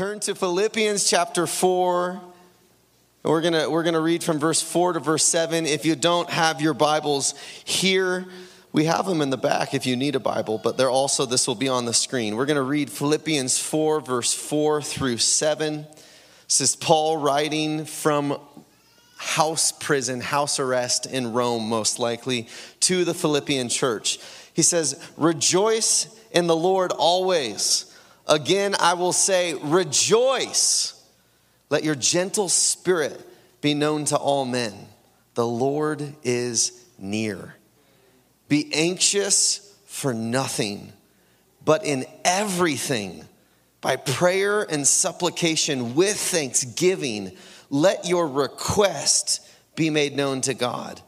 Turn to Philippians chapter 4. We're going to we're going to read from verse 4 to verse 7. If you don't have your Bibles here, we have them in the back if you need a Bible, but they're also this will be on the screen. We're going to read Philippians 4 verse 4 through 7. This is Paul writing from house prison, house arrest in Rome most likely to the Philippian church. He says, "Rejoice in the Lord always." Again, I will say, rejoice. Let your gentle spirit be known to all men. The Lord is near. Be anxious for nothing, but in everything, by prayer and supplication with thanksgiving, let your request be made known to God.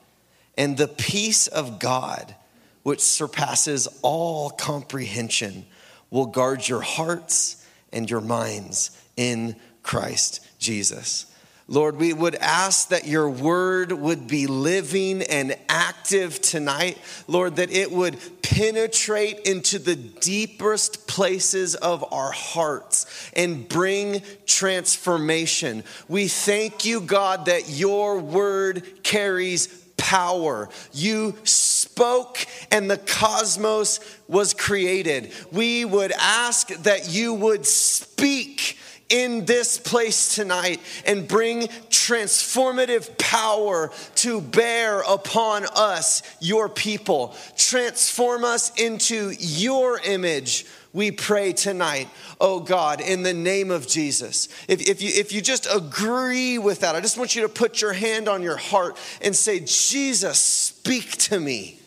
And the peace of God, which surpasses all comprehension, will guard your hearts and your minds in Christ Jesus. Lord, we would ask that your word would be living and active tonight. Lord, that it would penetrate into the deepest places of our hearts and bring transformation. We thank you, God, that your word carries power. You spoke and the cosmos was created. We would ask that you would speak in this place tonight and bring transformative power to bear upon us, your people. Transform us into your image we pray tonight, oh God, in the name of Jesus. If, if, you, if you just agree with that, I just want you to put your hand on your heart and say, Jesus, speak to me.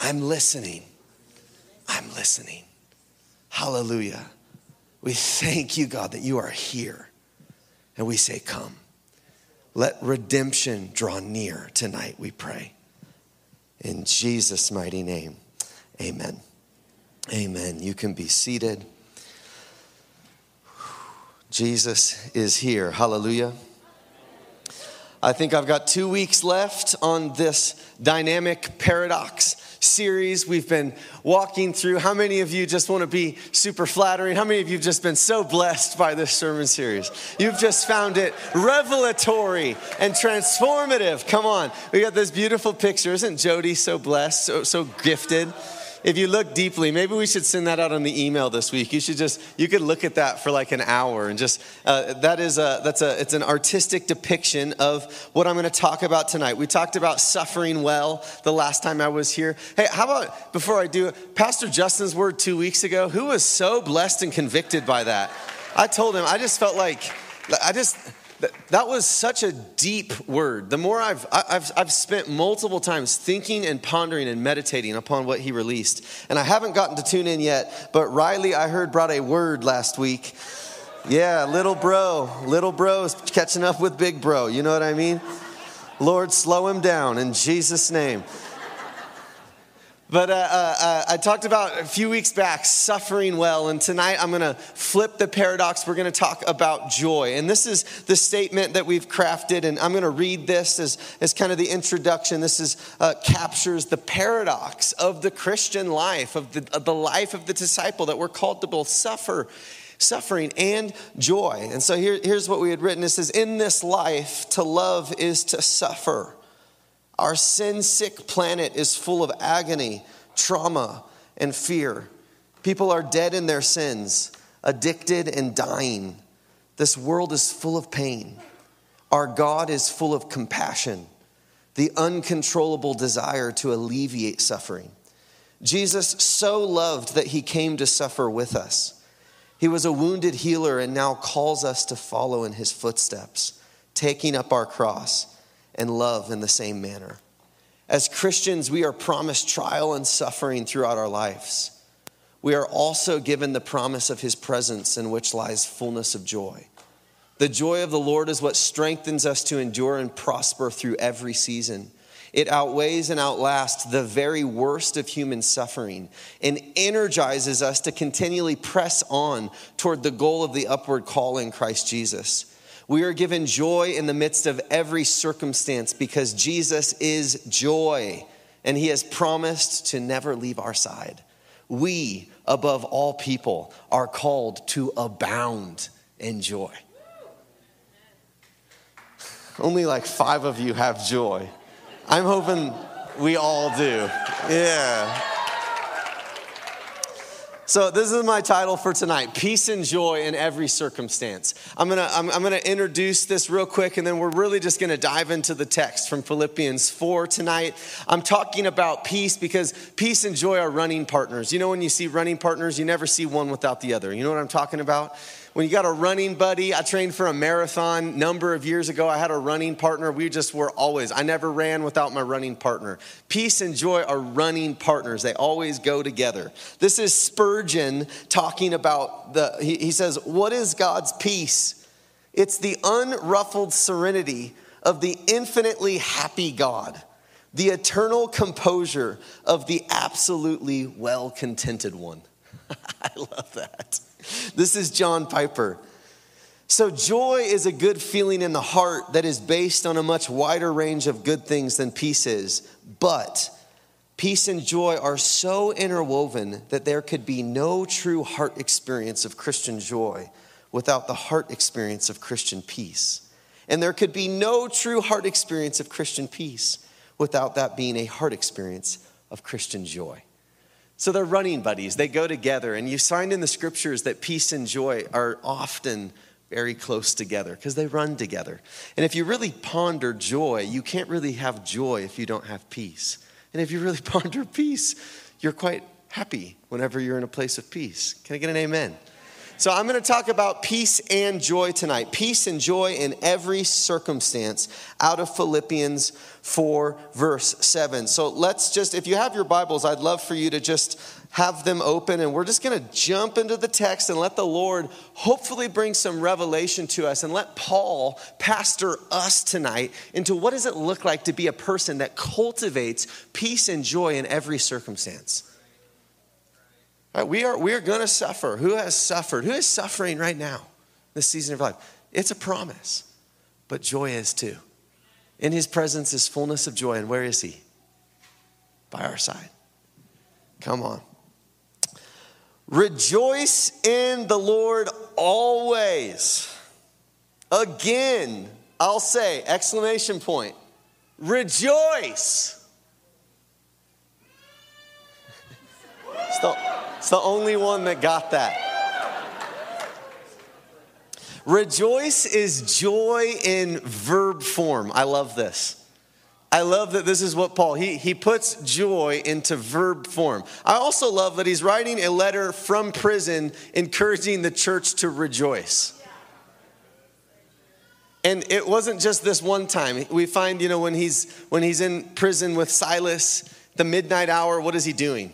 I'm listening. I'm listening. Hallelujah. We thank you, God, that you are here. And we say, Come. Let redemption draw near tonight, we pray. In Jesus' mighty name, amen. Amen. You can be seated. Jesus is here. Hallelujah. I think I've got two weeks left on this dynamic paradox series we've been walking through. How many of you just want to be super flattering? How many of you have just been so blessed by this sermon series? You've just found it revelatory and transformative. Come on. We got this beautiful picture. Isn't Jody so blessed, so, so gifted? If you look deeply, maybe we should send that out on the email this week. You should just, you could look at that for like an hour and just, uh, that is a, that's a, it's an artistic depiction of what I'm going to talk about tonight. We talked about suffering well the last time I was here. Hey, how about, before I do Pastor Justin's word two weeks ago, who was so blessed and convicted by that? I told him, I just felt like, I just, that was such a deep word. The more I've, I've, I've spent multiple times thinking and pondering and meditating upon what he released. And I haven't gotten to tune in yet, but Riley, I heard, brought a word last week. Yeah, little bro. Little bro is catching up with big bro. You know what I mean? Lord, slow him down in Jesus' name. But uh, uh, uh, I talked about a few weeks back suffering well, and tonight I'm going to flip the paradox. We're going to talk about joy. And this is the statement that we've crafted, and I'm going to read this as, as kind of the introduction. This is, uh, captures the paradox of the Christian life, of the, of the life of the disciple, that we're called to both suffer suffering and joy. And so here, here's what we had written it says, In this life, to love is to suffer. Our sin sick planet is full of agony, trauma, and fear. People are dead in their sins, addicted and dying. This world is full of pain. Our God is full of compassion, the uncontrollable desire to alleviate suffering. Jesus so loved that he came to suffer with us. He was a wounded healer and now calls us to follow in his footsteps, taking up our cross and love in the same manner. As Christians, we are promised trial and suffering throughout our lives. We are also given the promise of his presence in which lies fullness of joy. The joy of the Lord is what strengthens us to endure and prosper through every season. It outweighs and outlasts the very worst of human suffering and energizes us to continually press on toward the goal of the upward call in Christ Jesus. We are given joy in the midst of every circumstance because Jesus is joy and he has promised to never leave our side. We, above all people, are called to abound in joy. Only like five of you have joy. I'm hoping we all do. Yeah. So this is my title for tonight, Peace and Joy in Every Circumstance. I'm gonna, I'm, I'm gonna introduce this real quick and then we're really just gonna dive into the text from Philippians 4 tonight. I'm talking about peace because peace and joy are running partners. You know when you see running partners, you never see one without the other. You know what I'm talking about? When you got a running buddy, I trained for a marathon number of years ago. I had a running partner. We just were always, I never ran without my running partner. Peace and joy are running partners, they always go together. This is Spurgeon talking about the, he, he says, What is God's peace? It's the unruffled serenity of the infinitely happy God, the eternal composure of the absolutely well contented one. I love that. This is John Piper. So, joy is a good feeling in the heart that is based on a much wider range of good things than peace is. But peace and joy are so interwoven that there could be no true heart experience of Christian joy without the heart experience of Christian peace. And there could be no true heart experience of Christian peace without that being a heart experience of Christian joy. So they're running buddies, they go together. And you find in the scriptures that peace and joy are often very close together because they run together. And if you really ponder joy, you can't really have joy if you don't have peace. And if you really ponder peace, you're quite happy whenever you're in a place of peace. Can I get an amen? So, I'm going to talk about peace and joy tonight. Peace and joy in every circumstance out of Philippians 4, verse 7. So, let's just, if you have your Bibles, I'd love for you to just have them open and we're just going to jump into the text and let the Lord hopefully bring some revelation to us and let Paul pastor us tonight into what does it look like to be a person that cultivates peace and joy in every circumstance. Right, we are, we are going to suffer. Who has suffered? Who is suffering right now, this season of life? It's a promise, but joy is too. In his presence is fullness of joy. And where is he? By our side. Come on. Rejoice in the Lord always. Again, I'll say, exclamation point, rejoice. It's the, it's the only one that got that. Rejoice is joy in verb form. I love this. I love that this is what Paul, he, he puts joy into verb form. I also love that he's writing a letter from prison encouraging the church to rejoice. And it wasn't just this one time. We find, you know, when he's when he's in prison with Silas, the midnight hour, what is he doing?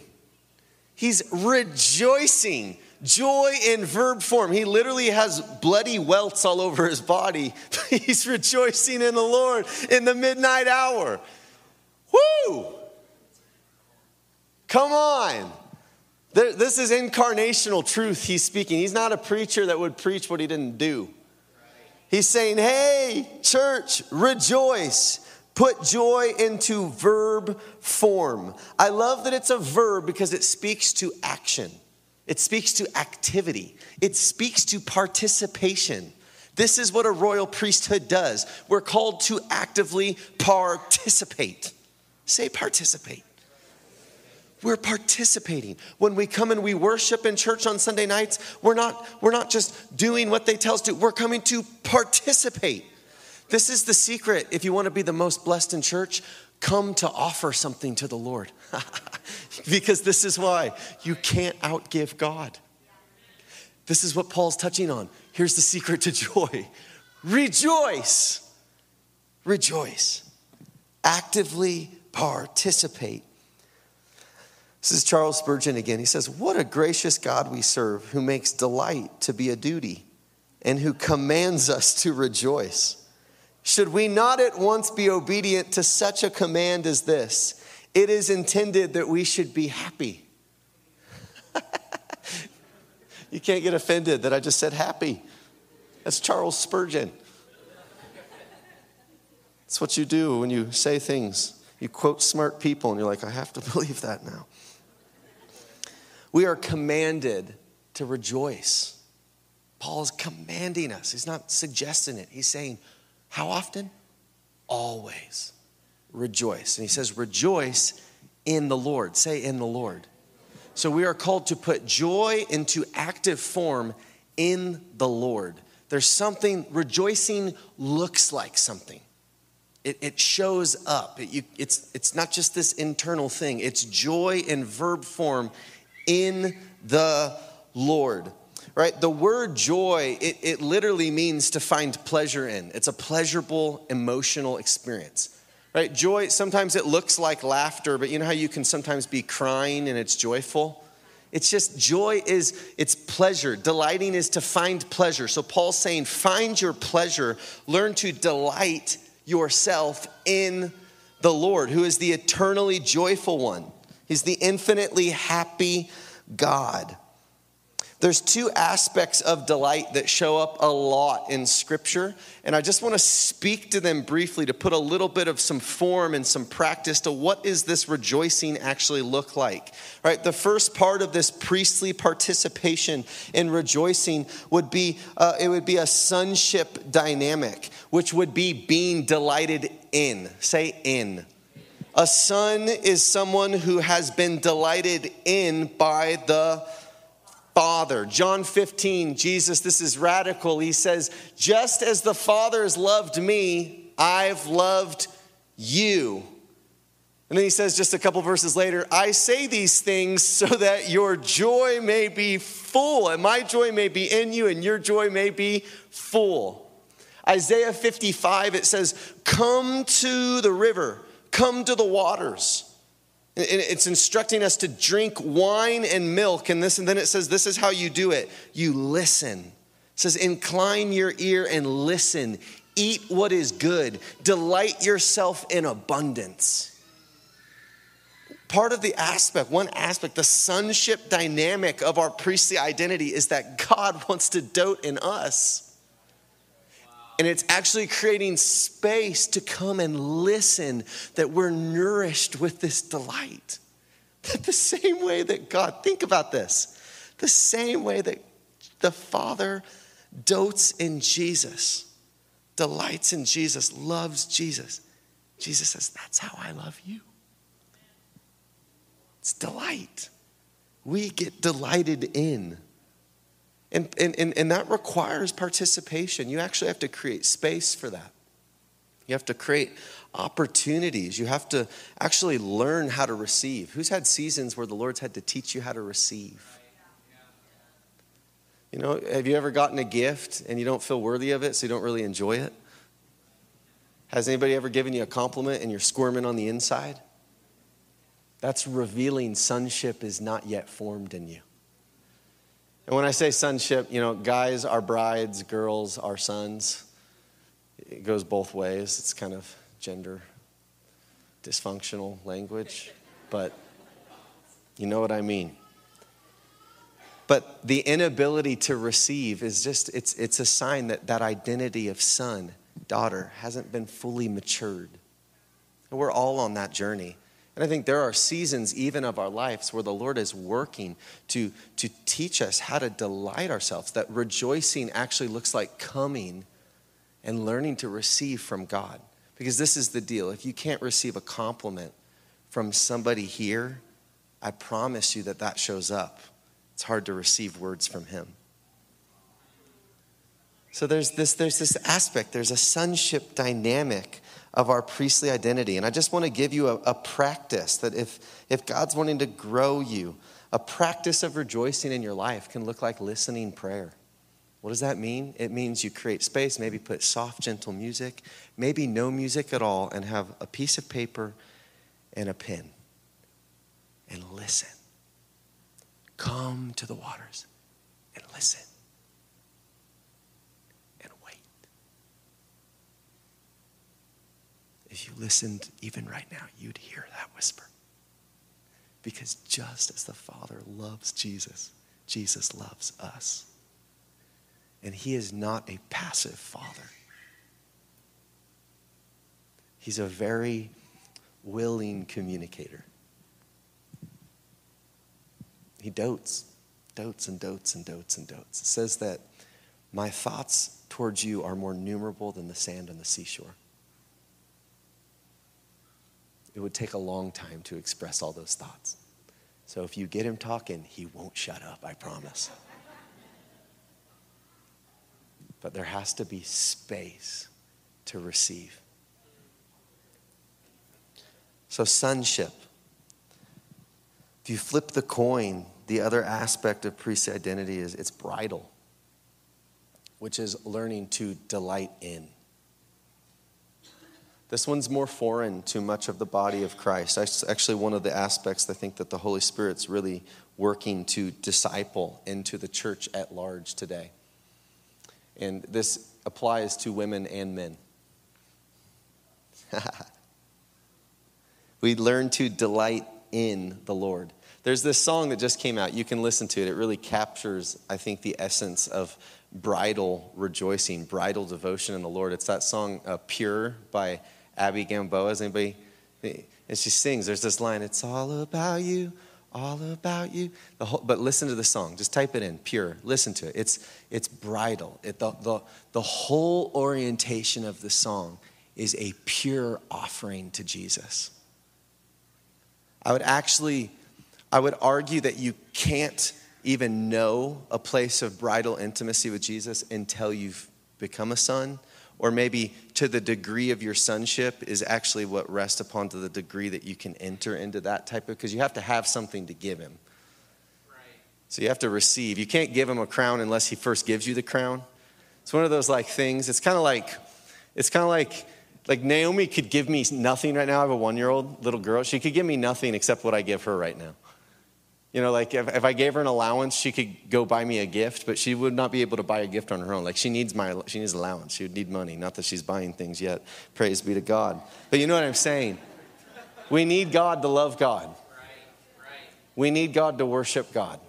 He's rejoicing. Joy in verb form. He literally has bloody welts all over his body. He's rejoicing in the Lord in the midnight hour. Woo! Come on. This is incarnational truth he's speaking. He's not a preacher that would preach what he didn't do. He's saying, hey, church, rejoice. Put joy into verb form. I love that it's a verb because it speaks to action, it speaks to activity, it speaks to participation. This is what a royal priesthood does. We're called to actively participate. Say participate. We're participating. When we come and we worship in church on Sunday nights, we're not, we're not just doing what they tell us to, we're coming to participate. This is the secret. If you want to be the most blessed in church, come to offer something to the Lord. because this is why you can't outgive God. This is what Paul's touching on. Here's the secret to joy rejoice. Rejoice. Actively participate. This is Charles Spurgeon again. He says, What a gracious God we serve who makes delight to be a duty and who commands us to rejoice. Should we not at once be obedient to such a command as this? It is intended that we should be happy. you can't get offended that I just said happy. That's Charles Spurgeon. That's what you do when you say things. You quote smart people, and you're like, I have to believe that now. We are commanded to rejoice. Paul is commanding us. He's not suggesting it. He's saying, How often? Always. Rejoice. And he says, Rejoice in the Lord. Say, In the Lord. So we are called to put joy into active form in the Lord. There's something, rejoicing looks like something. It, it shows up. It, you, it's, it's not just this internal thing, it's joy in verb form in the Lord. Right? The word joy, it, it literally means to find pleasure in. It's a pleasurable emotional experience. Right? Joy, sometimes it looks like laughter, but you know how you can sometimes be crying and it's joyful? It's just joy is it's pleasure. Delighting is to find pleasure. So Paul's saying, find your pleasure, learn to delight yourself in the Lord, who is the eternally joyful one. He's the infinitely happy God. There's two aspects of delight that show up a lot in Scripture, and I just want to speak to them briefly to put a little bit of some form and some practice to what is this rejoicing actually look like. Right? The first part of this priestly participation in rejoicing would be uh, it would be a sonship dynamic, which would be being delighted in. Say in. A son is someone who has been delighted in by the Father. John 15, Jesus, this is radical. He says, Just as the Father has loved me, I've loved you. And then he says, just a couple verses later, I say these things so that your joy may be full, and my joy may be in you, and your joy may be full. Isaiah 55, it says, Come to the river, come to the waters. It's instructing us to drink wine and milk, and this, and then it says, This is how you do it. You listen. It says, Incline your ear and listen. Eat what is good. Delight yourself in abundance. Part of the aspect, one aspect, the sonship dynamic of our priestly identity is that God wants to dote in us. And it's actually creating space to come and listen that we're nourished with this delight. That the same way that God, think about this, the same way that the Father dotes in Jesus, delights in Jesus, loves Jesus, Jesus says, That's how I love you. It's delight. We get delighted in. And, and, and, and that requires participation. You actually have to create space for that. You have to create opportunities. You have to actually learn how to receive. Who's had seasons where the Lord's had to teach you how to receive? You know, have you ever gotten a gift and you don't feel worthy of it, so you don't really enjoy it? Has anybody ever given you a compliment and you're squirming on the inside? That's revealing sonship is not yet formed in you. And when I say sonship, you know, guys are brides, girls are sons. It goes both ways. It's kind of gender dysfunctional language, but you know what I mean. But the inability to receive is just, it's, it's a sign that that identity of son, daughter, hasn't been fully matured. And we're all on that journey. And I think there are seasons, even of our lives, where the Lord is working to, to teach us how to delight ourselves, that rejoicing actually looks like coming and learning to receive from God. Because this is the deal if you can't receive a compliment from somebody here, I promise you that that shows up. It's hard to receive words from Him. So there's this, there's this aspect, there's a sonship dynamic of our priestly identity. And I just want to give you a, a, practice that if, if God's wanting to grow you, a practice of rejoicing in your life can look like listening prayer. What does that mean? It means you create space, maybe put soft, gentle music, maybe no music at all, and have a piece of paper and a pen and listen. Come to the waters and listen. If you listened even right now, you'd hear that whisper. Because just as the Father loves Jesus, Jesus loves us. And He is not a passive Father, He's a very willing communicator. He dotes, dotes and dotes and dotes and dotes. It says that My thoughts towards you are more numerable than the sand on the seashore. It would take a long time to express all those thoughts. So if you get him talking, he won't shut up, I promise. But there has to be space to receive. So, sonship. If you flip the coin, the other aspect of priest identity is it's bridal, which is learning to delight in. This one's more foreign to much of the body of Christ. It's actually one of the aspects I think that the Holy Spirit's really working to disciple into the church at large today. And this applies to women and men. we learn to delight in the Lord. There's this song that just came out. You can listen to it. It really captures, I think, the essence of bridal rejoicing, bridal devotion in the Lord. It's that song, uh, Pure, by Abby Gamboa. Is anybody? And she sings, there's this line, it's all about you, all about you. Whole, but listen to the song. Just type it in, pure. Listen to it. It's, it's bridal. It, the, the, the whole orientation of the song is a pure offering to Jesus. I would actually, I would argue that you can't even know a place of bridal intimacy with Jesus until you've become a son or maybe to the degree of your sonship is actually what rests upon to the degree that you can enter into that type of because you have to have something to give him. Right. so you have to receive. You can't give him a crown unless he first gives you the crown. It's one of those like things it's kind of like it's kind of like like naomi could give me nothing right now. I have a one year old little girl. She could give me nothing except what i give her right now you know, like if, if I gave her an allowance, she could go buy me a gift, but she would not be able to buy a gift on her own. Like she needs my she needs allowance. She would need money. Not that she's buying things yet. Praise be to God. But you know what I'm saying? We need God to love God. We need God to worship God.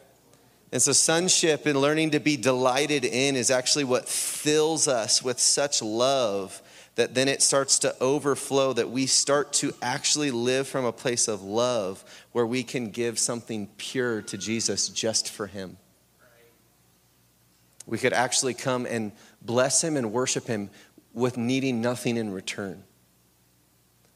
And so, sonship and learning to be delighted in is actually what fills us with such love that then it starts to overflow, that we start to actually live from a place of love where we can give something pure to Jesus just for Him. We could actually come and bless Him and worship Him with needing nothing in return.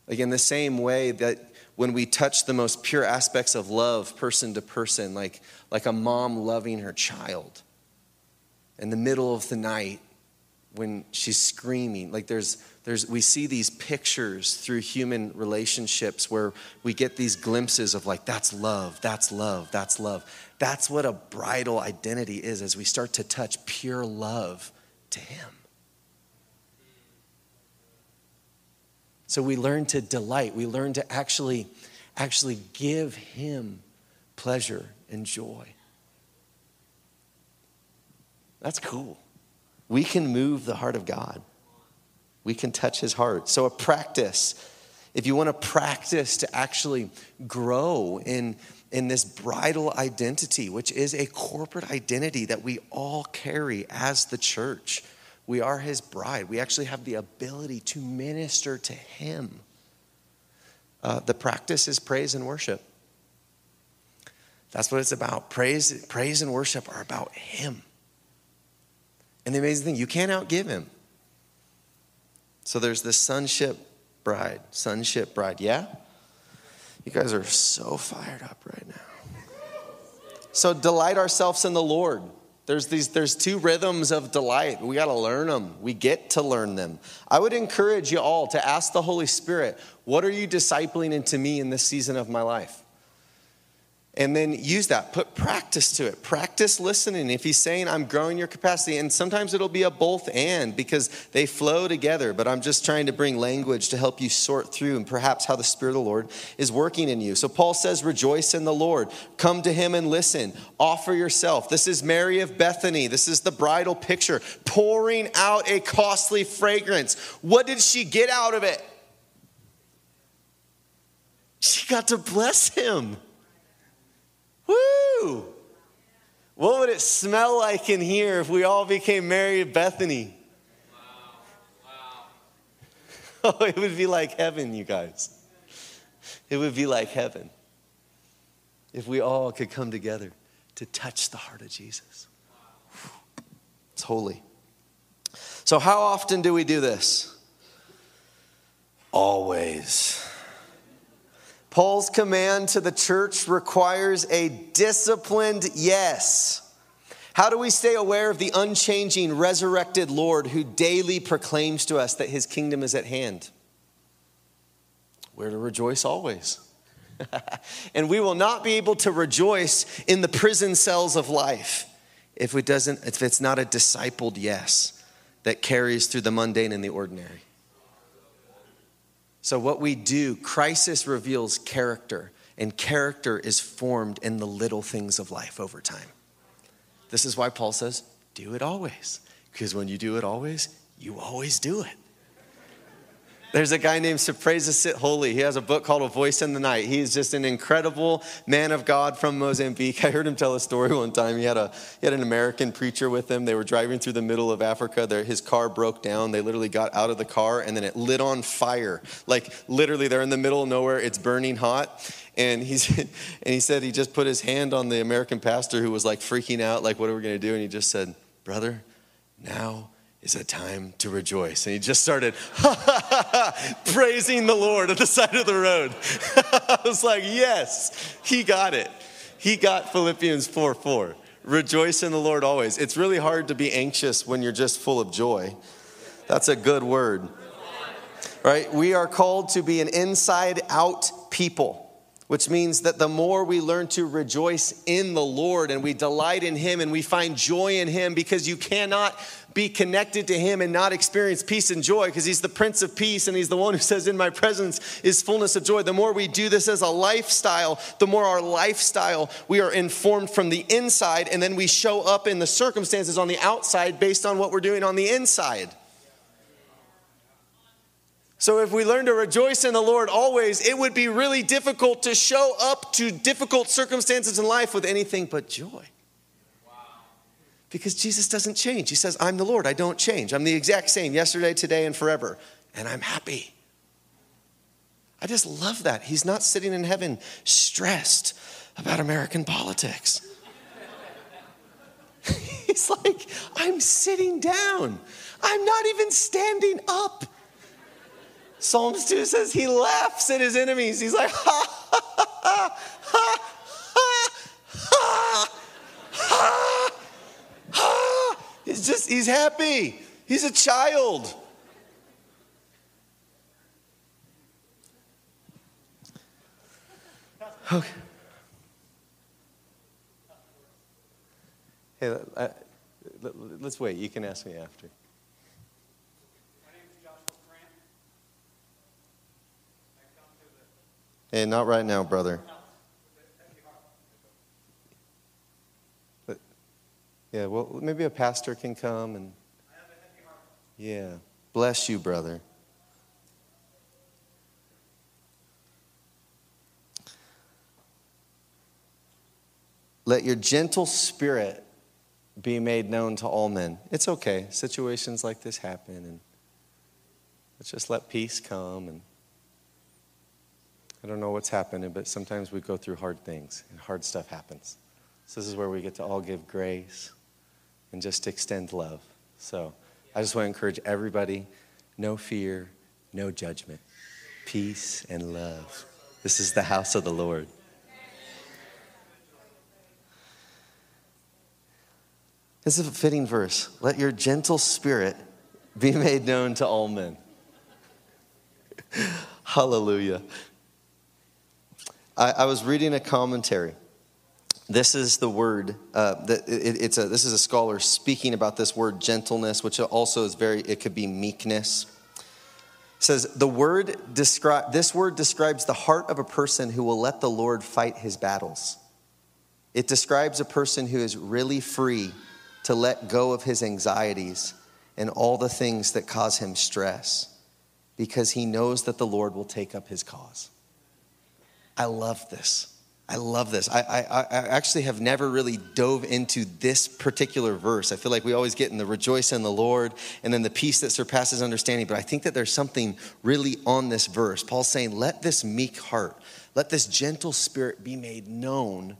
Like, in the same way that when we touch the most pure aspects of love, person to person, like, like a mom loving her child in the middle of the night when she's screaming, like there's there's, we see these pictures through human relationships where we get these glimpses of like that's love that's love that's love. That's what a bridal identity is as we start to touch pure love to him. So we learn to delight we learn to actually actually give him pleasure and joy. That's cool. We can move the heart of god we can touch his heart. So, a practice, if you want to practice to actually grow in, in this bridal identity, which is a corporate identity that we all carry as the church, we are his bride. We actually have the ability to minister to him. Uh, the practice is praise and worship. That's what it's about. Praise, praise and worship are about him. And the amazing thing, you can't outgive him. So there's this sonship bride, sonship bride. Yeah? You guys are so fired up right now. So delight ourselves in the Lord. There's these there's two rhythms of delight. We got to learn them. We get to learn them. I would encourage you all to ask the Holy Spirit, what are you discipling into me in this season of my life? And then use that. Put practice to it. Practice listening. If he's saying i'm growing your capacity and sometimes it'll be a both and because they flow together but i'm just trying to bring language to help you sort through and perhaps how the spirit of the lord is working in you. So paul says rejoice in the lord. Come to him and listen. Offer yourself. This is mary of bethany. This is the bridal picture pouring out a costly fragrance. What did she get out of it? She got to bless him Woo! What would it smell like in here if we all became Mary of Bethany? Wow. Wow. Oh, it would be like heaven, you guys. It would be like heaven if we all could come together to touch the heart of Jesus. It's holy. So, how often do we do this? Always. Paul's command to the church requires a disciplined yes. How do we stay aware of the unchanging, resurrected Lord who daily proclaims to us that his kingdom is at hand? We're to rejoice always. and we will not be able to rejoice in the prison cells of life if it doesn't if it's not a discipled yes that carries through the mundane and the ordinary. So, what we do, crisis reveals character, and character is formed in the little things of life over time. This is why Paul says, do it always. Because when you do it always, you always do it. There's a guy named Surprise Sithole. He has a book called A Voice in the Night. He's just an incredible man of God from Mozambique. I heard him tell a story one time. He had, a, he had an American preacher with him. They were driving through the middle of Africa. Their, his car broke down. They literally got out of the car and then it lit on fire. Like literally, they're in the middle of nowhere. It's burning hot. And, he's, and he said he just put his hand on the American pastor who was like freaking out, like, what are we going to do? And he just said, Brother, now is a time to rejoice. And he just started praising the Lord at the side of the road. I was like, yes, he got it. He got Philippians 4 4. Rejoice in the Lord always. It's really hard to be anxious when you're just full of joy. That's a good word. Right? We are called to be an inside out people which means that the more we learn to rejoice in the Lord and we delight in Him and we find joy in Him because you cannot be connected to Him and not experience peace and joy because He's the Prince of Peace and He's the one who says, In my presence is fullness of joy. The more we do this as a lifestyle, the more our lifestyle, we are informed from the inside and then we show up in the circumstances on the outside based on what we're doing on the inside. So, if we learn to rejoice in the Lord always, it would be really difficult to show up to difficult circumstances in life with anything but joy. Because Jesus doesn't change. He says, I'm the Lord, I don't change. I'm the exact same yesterday, today, and forever. And I'm happy. I just love that. He's not sitting in heaven stressed about American politics. He's like, I'm sitting down, I'm not even standing up. Psalms 2 says he laughs at his enemies. He's like, ha, ha, ha, ha, ha, ha, ha, He's just, he's happy. He's a child. Okay. Hey, let's wait. You can ask me after. Hey, not right now, brother. Yeah, well, maybe a pastor can come and. Yeah. Bless you, brother. Let your gentle spirit be made known to all men. It's okay. Situations like this happen, and let's just let peace come and I don't know what's happening, but sometimes we go through hard things and hard stuff happens. So this is where we get to all give grace and just extend love. So I just want to encourage everybody no fear, no judgment, peace and love. This is the house of the Lord. This is a fitting verse. Let your gentle spirit be made known to all men. Hallelujah. I, I was reading a commentary. This is the word. Uh, it, it's a, this is a scholar speaking about this word gentleness, which also is very. It could be meekness. It says the word describe. This word describes the heart of a person who will let the Lord fight his battles. It describes a person who is really free to let go of his anxieties and all the things that cause him stress because he knows that the Lord will take up his cause. I love this. I love this. I, I, I, actually have never really dove into this particular verse. I feel like we always get in the rejoice in the Lord and then the peace that surpasses understanding. But I think that there's something really on this verse. Paul's saying, let this meek heart, let this gentle spirit be made known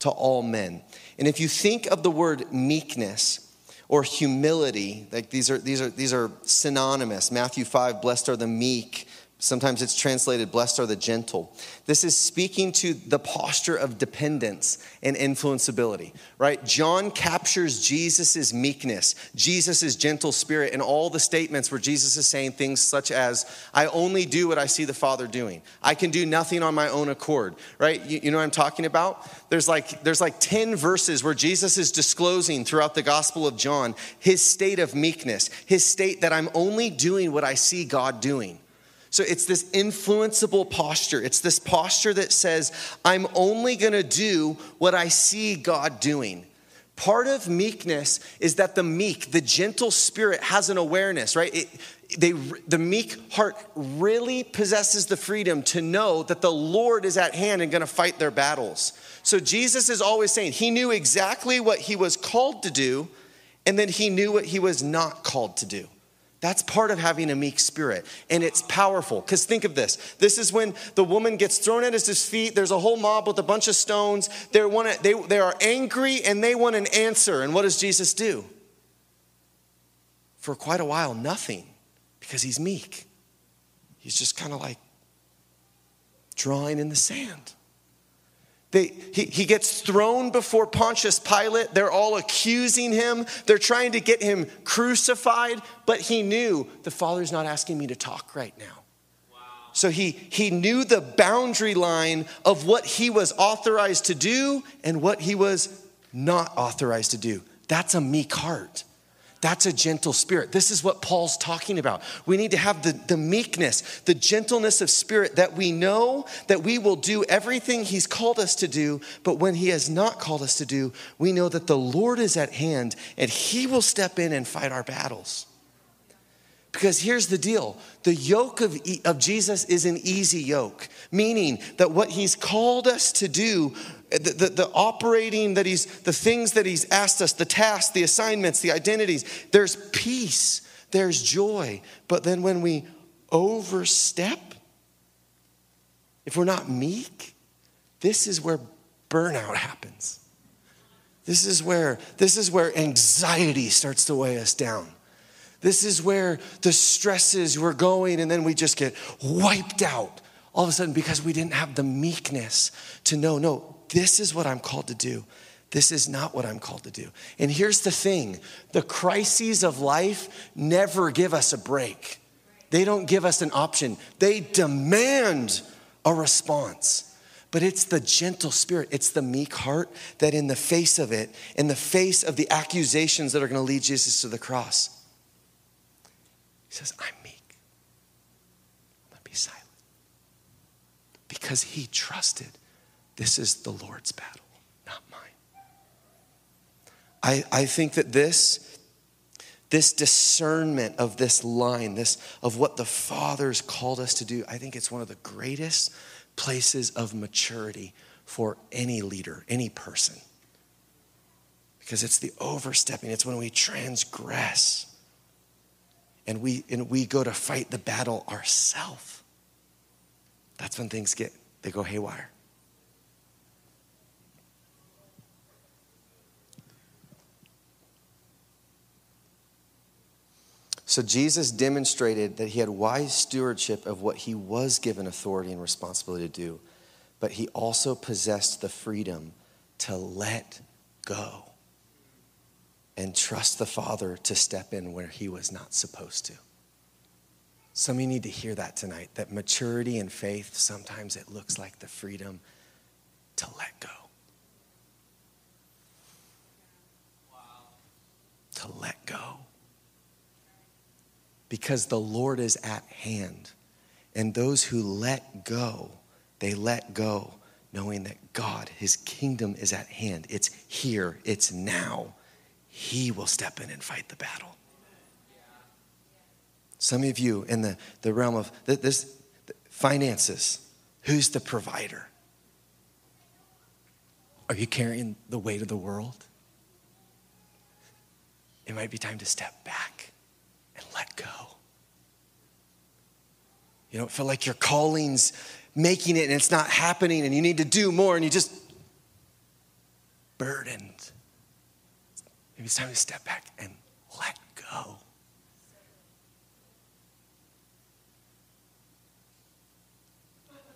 to all men. And if you think of the word meekness, or humility. Like these are, these are, these are synonymous. Matthew 5, blessed are the meek. Sometimes it's translated, blessed are the gentle. This is speaking to the posture of dependence and influenceability, right? John captures Jesus' meekness, Jesus' gentle spirit, and all the statements where Jesus is saying things such as, I only do what I see the Father doing. I can do nothing on my own accord, right? You, you know what I'm talking about? There's like, there's like 10 verses where Jesus is disclosing throughout the Gospel of John his state of meekness, his state that I'm only doing what I see God doing. So it's this influenceable posture. It's this posture that says, I'm only gonna do what I see God doing. Part of meekness is that the meek, the gentle spirit, has an awareness, right? It, they, the meek heart really possesses the freedom to know that the Lord is at hand and gonna fight their battles. So Jesus is always saying he knew exactly what he was called to do, and then he knew what he was not called to do. That's part of having a meek spirit. And it's powerful. Because think of this this is when the woman gets thrown at his feet. There's a whole mob with a bunch of stones. They're wanna, they, they are angry and they want an answer. And what does Jesus do? For quite a while, nothing. Because he's meek. He's just kind of like drawing in the sand. They, he, he gets thrown before Pontius Pilate. They're all accusing him. They're trying to get him crucified, but he knew the Father's not asking me to talk right now. So he, he knew the boundary line of what he was authorized to do and what he was not authorized to do. That's a meek heart. That's a gentle spirit. This is what Paul's talking about. We need to have the, the meekness, the gentleness of spirit that we know that we will do everything he's called us to do, but when he has not called us to do, we know that the Lord is at hand and he will step in and fight our battles. Because here's the deal the yoke of, of Jesus is an easy yoke, meaning that what he's called us to do, Uh, the, the, the, operating that he's, the things that he's asked us, the tasks, the assignments, the identities, there's peace, there's joy. But then when we overstep, if we're not meek, this is where burnout happens. This is where, this is where anxiety starts to weigh us down. This is where the stresses we're going, and then we just get wiped out all of a sudden because we didn't have the meekness to know, no, this is what I'm called to do. This is not what I'm called to do. And here's the thing the crises of life never give us a break, they don't give us an option, they demand a response. But it's the gentle spirit, it's the meek heart that, in the face of it, in the face of the accusations that are going to lead Jesus to the cross, he says, I'm meek. I'm going to be silent. Because he trusted this is the Lord's battle, not mine. I, I think that this, this discernment of this line, this of what the Father's called us to do, I think it's one of the greatest places of maturity for any leader, any person. Because it's the overstepping, it's when we transgress and we, and we go to fight the battle ourselves, that's when things get, they go haywire. So Jesus demonstrated that he had wise stewardship of what he was given authority and responsibility to do, but he also possessed the freedom to let go and trust the Father to step in where he was not supposed to. Some of you need to hear that tonight that maturity and faith, sometimes it looks like the freedom to let go. To let go. Because the Lord is at hand. And those who let go, they let go knowing that God, his kingdom is at hand. It's here, it's now. He will step in and fight the battle. Some of you in the, the realm of this finances, who's the provider? Are you carrying the weight of the world? It might be time to step back let go. You don't feel like your calling's making it and it's not happening and you need to do more and you just burdened Maybe it's time to step back and let go.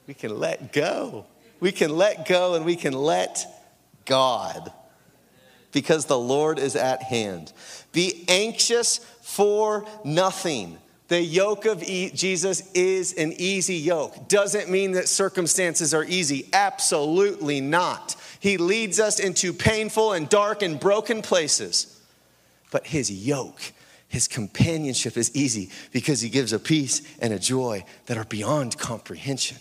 We can let go. We can let go and we can let God because the Lord is at hand. Be anxious for nothing. The yoke of Jesus is an easy yoke. Doesn't mean that circumstances are easy. Absolutely not. He leads us into painful and dark and broken places. But his yoke, his companionship is easy because he gives a peace and a joy that are beyond comprehension.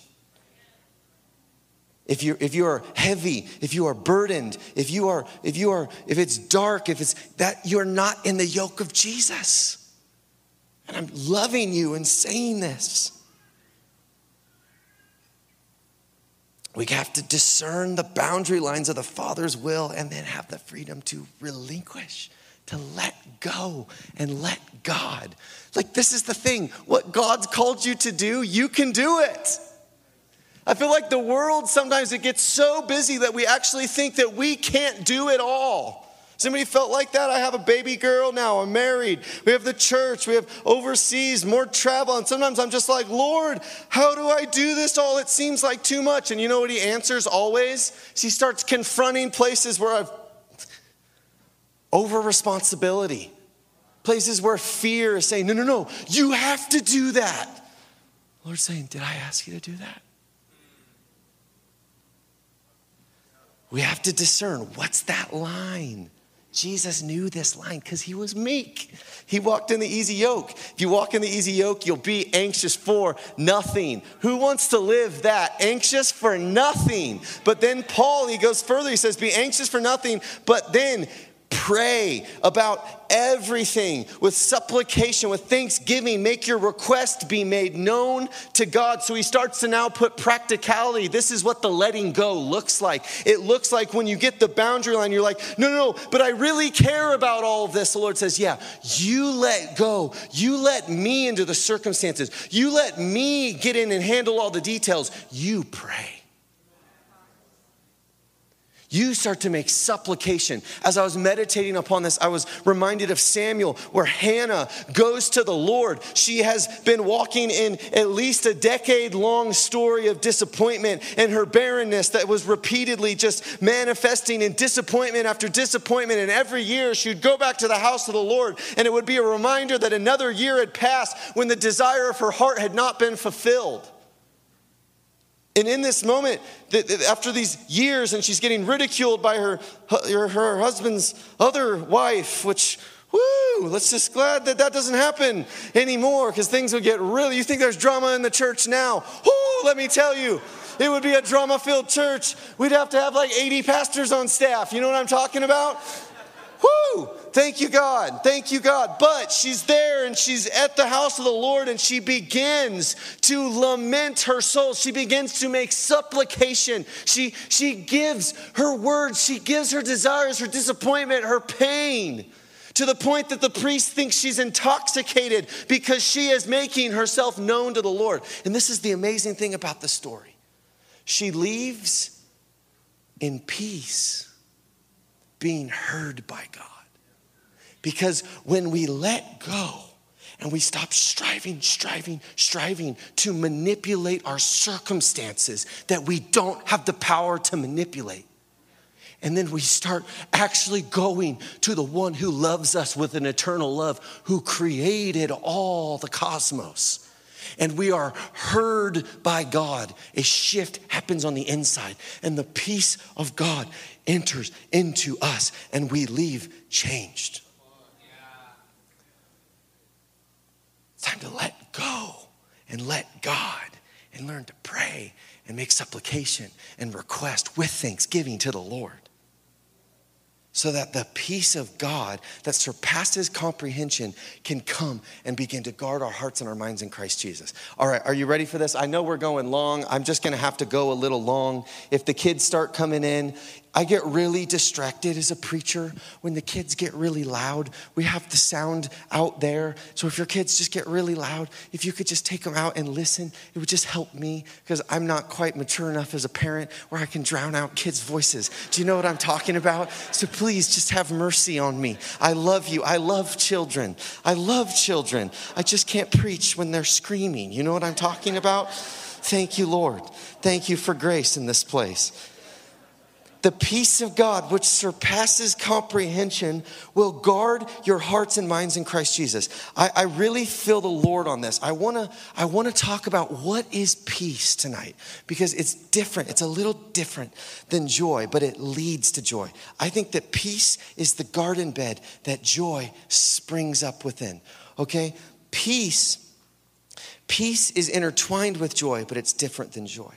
If you're, if you are heavy, if you are burdened, if you are, if you are, if it's dark, if it's that you're not in the yoke of Jesus. And I'm loving you and saying this. We have to discern the boundary lines of the Father's will and then have the freedom to relinquish, to let go and let God. Like, this is the thing what God's called you to do, you can do it. I feel like the world sometimes it gets so busy that we actually think that we can't do it all. Somebody felt like that? I have a baby girl now. I'm married. We have the church. We have overseas, more travel. And sometimes I'm just like, Lord, how do I do this all? It seems like too much. And you know what he answers always? He starts confronting places where I've over responsibility, places where fear is saying, no, no, no, you have to do that. Lord's saying, Did I ask you to do that? We have to discern what's that line? Jesus knew this line because he was meek. He walked in the easy yoke. If you walk in the easy yoke, you'll be anxious for nothing. Who wants to live that? Anxious for nothing. But then Paul, he goes further. He says, Be anxious for nothing, but then Pray about everything with supplication, with thanksgiving. Make your request be made known to God. So he starts to now put practicality. This is what the letting go looks like. It looks like when you get the boundary line, you're like, no, no, no, but I really care about all of this. The Lord says, yeah, you let go. You let me into the circumstances. You let me get in and handle all the details. You pray you start to make supplication. As I was meditating upon this, I was reminded of Samuel, where Hannah goes to the Lord. She has been walking in at least a decade long story of disappointment and her barrenness that was repeatedly just manifesting in disappointment after disappointment. And every year she would go back to the house of the Lord, and it would be a reminder that another year had passed when the desire of her heart had not been fulfilled. And in this moment, after these years, and she's getting ridiculed by her, her, her husband's other wife, which, woo, let's just glad that that doesn't happen anymore because things would get really, you think there's drama in the church now? Woo, let me tell you, it would be a drama filled church. We'd have to have like 80 pastors on staff. You know what I'm talking about? Woo! Thank you, God. Thank you, God. But she's there and she's at the house of the Lord and she begins to lament her soul. She begins to make supplication. She, she gives her words, she gives her desires, her disappointment, her pain to the point that the priest thinks she's intoxicated because she is making herself known to the Lord. And this is the amazing thing about the story. She leaves in peace, being heard by God. Because when we let go and we stop striving, striving, striving to manipulate our circumstances that we don't have the power to manipulate, and then we start actually going to the one who loves us with an eternal love, who created all the cosmos. And we are heard by God. A shift happens on the inside, and the peace of God enters into us, and we leave changed. It's time to let go and let God and learn to pray and make supplication and request with thanksgiving to the Lord. So that the peace of God that surpasses comprehension can come and begin to guard our hearts and our minds in Christ Jesus. All right, are you ready for this? I know we're going long. I'm just gonna have to go a little long. If the kids start coming in, I get really distracted as a preacher when the kids get really loud. We have the sound out there. So if your kids just get really loud, if you could just take them out and listen, it would just help me because I'm not quite mature enough as a parent where I can drown out kids' voices. Do you know what I'm talking about? So please just have mercy on me. I love you. I love children. I love children. I just can't preach when they're screaming. You know what I'm talking about? Thank you, Lord. Thank you for grace in this place the peace of God, which surpasses comprehension, will guard your hearts and minds in Christ Jesus. I, I really feel the Lord on this. I wanna, I wanna talk about what is peace tonight because it's different. It's a little different than joy, but it leads to joy. I think that peace is the garden bed that joy springs up within. Okay? Peace, peace is intertwined with joy, but it's different than joy.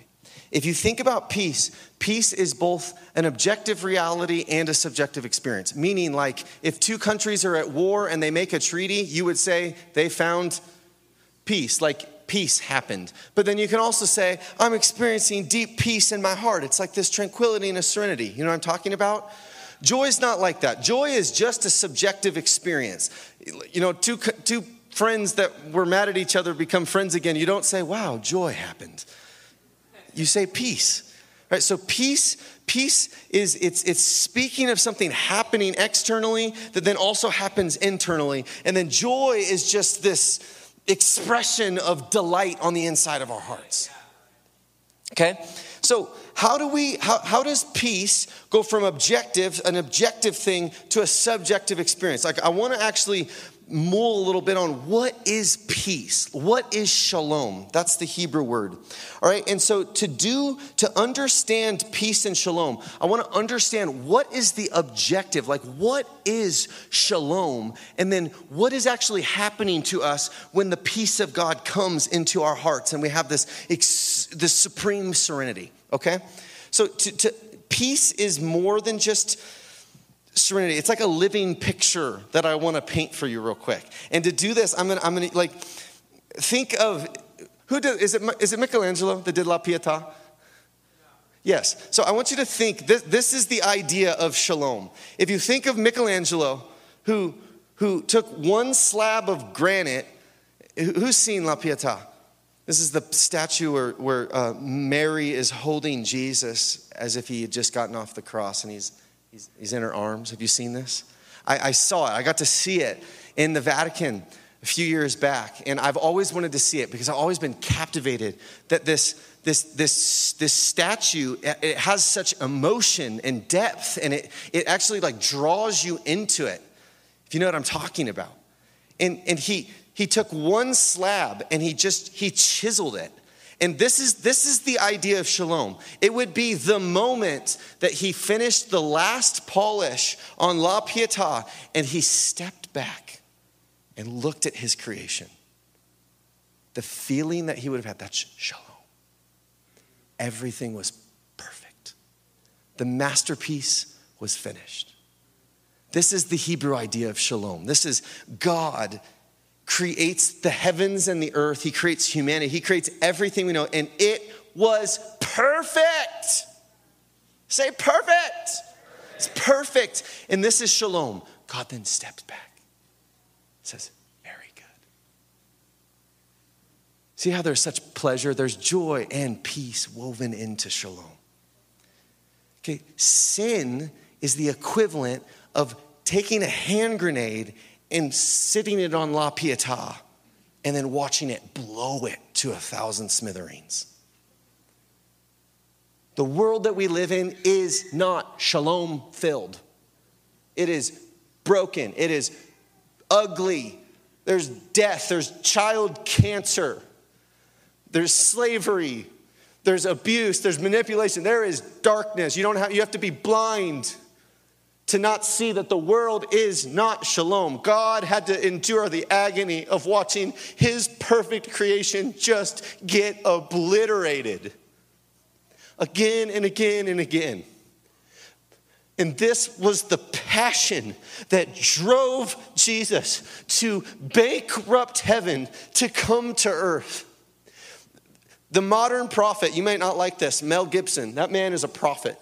If you think about peace, peace is both an objective reality and a subjective experience. Meaning, like, if two countries are at war and they make a treaty, you would say they found peace, like peace happened. But then you can also say, I'm experiencing deep peace in my heart. It's like this tranquility and a serenity. You know what I'm talking about? Joy is not like that. Joy is just a subjective experience. You know, two, two friends that were mad at each other become friends again. You don't say, wow, joy happened you say peace. Right? So peace, peace is it's it's speaking of something happening externally that then also happens internally. And then joy is just this expression of delight on the inside of our hearts. Okay? So how do we how, how does peace go from objective an objective thing to a subjective experience like i want to actually mull a little bit on what is peace? What is shalom? That's the Hebrew word. All right, and so to do, to understand peace and shalom, I want to understand what is the objective, like what is shalom, and then what is actually happening to us when the peace of God comes into our hearts and we have this, this supreme serenity, okay? So to, to peace is more than just serenity. It's like a living picture that I want to paint for you real quick. And to do this, I'm gonna, I'm gonna like think of who did is it is it Michelangelo that did La Pietà? Yes. So I want you to think this, this is the idea of shalom. If you think of Michelangelo, who who took one slab of granite, who's seen La Pietà? This is the statue where, where uh, Mary is holding Jesus as if he had just gotten off the cross and he's He's, he's in her arms. Have you seen this? I, I saw it. I got to see it in the Vatican a few years back, and I've always wanted to see it because I've always been captivated that this this this this statue it has such emotion and depth, and it it actually like draws you into it. If you know what I'm talking about, and and he he took one slab and he just he chiseled it and this is, this is the idea of shalom. It would be the moment that he finished the last polish on La Pietà and he stepped back and looked at his creation. The feeling that he would have had, that's shalom. Everything was perfect. The masterpiece was finished. This is the Hebrew idea of shalom. This is God creates the heavens and the earth, He creates humanity, He creates everything we know, and it was perfect. Say perfect. It's perfect. And this is shalom. God then steps back, says, Very good. See how there's such pleasure? There's joy and peace woven into shalom. Okay, sin is the equivalent of taking a hand grenade and sitting it on La Pietà and then watching it blow it to a thousand smithereens. The world that we live in is not shalom filled. It is broken. It is ugly. There's death. There's child cancer. There's slavery. There's abuse. There's manipulation. There is darkness. You don't have, you have to be blind to not see that the world is not shalom. God had to endure the agony of watching his perfect creation just get obliterated again and again and again. And this was the passion that drove Jesus to bankrupt heaven to come to earth. The modern prophet, you might not like this, Mel Gibson, that man is a prophet.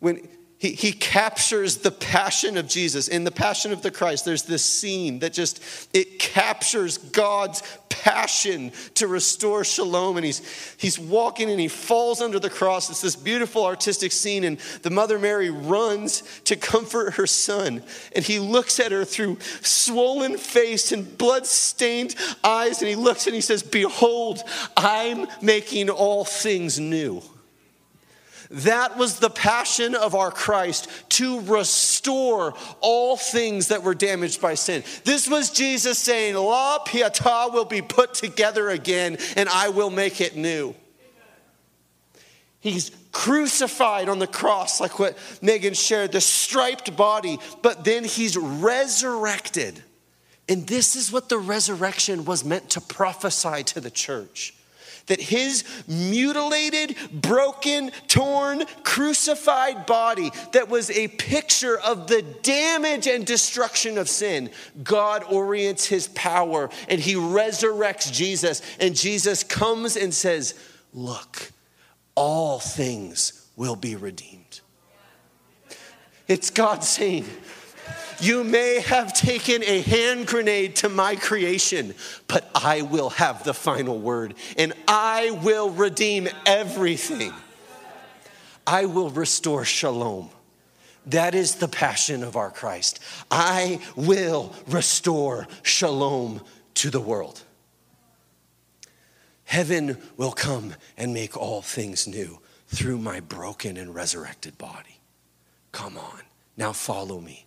when he, he captures the passion of Jesus. In the passion of the Christ, there's this scene that just, it captures God's passion to restore shalom. And he's, he's walking and he falls under the cross. It's this beautiful artistic scene. And the Mother Mary runs to comfort her son. And he looks at her through swollen face and blood stained eyes. And he looks and he says, Behold, I'm making all things new. That was the passion of our Christ to restore all things that were damaged by sin. This was Jesus saying, La Pietà will be put together again and I will make it new. He's crucified on the cross, like what Megan shared, the striped body, but then he's resurrected. And this is what the resurrection was meant to prophesy to the church that his mutilated, broken, torn, crucified body, that was a picture of the damage and destruction of sin, God orients his power and he resurrects Jesus. And Jesus comes and says, Look, all things will be redeemed. It's God saying, you may have taken a hand grenade to my creation, but I will have the final word and I will redeem everything. I will restore shalom. That is the passion of our Christ. I will restore shalom to the world. Heaven will come and make all things new through my broken and resurrected body. Come on, now follow me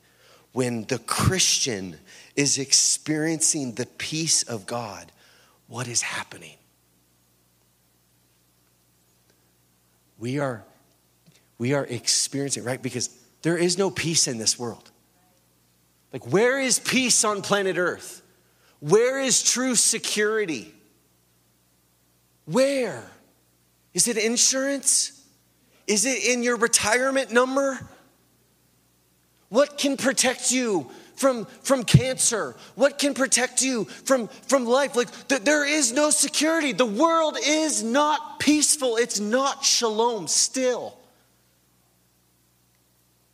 when the Christian is experiencing the peace of God, what is happening? We are, we are experiencing, right? Because there is no peace in this world. Like, where is peace on planet Earth? Where is true security? Where? Is it insurance? Is it in your retirement number? What can protect you from, from cancer? What can protect you from, from life? Like, th- there is no security. The world is not peaceful, it's not shalom still.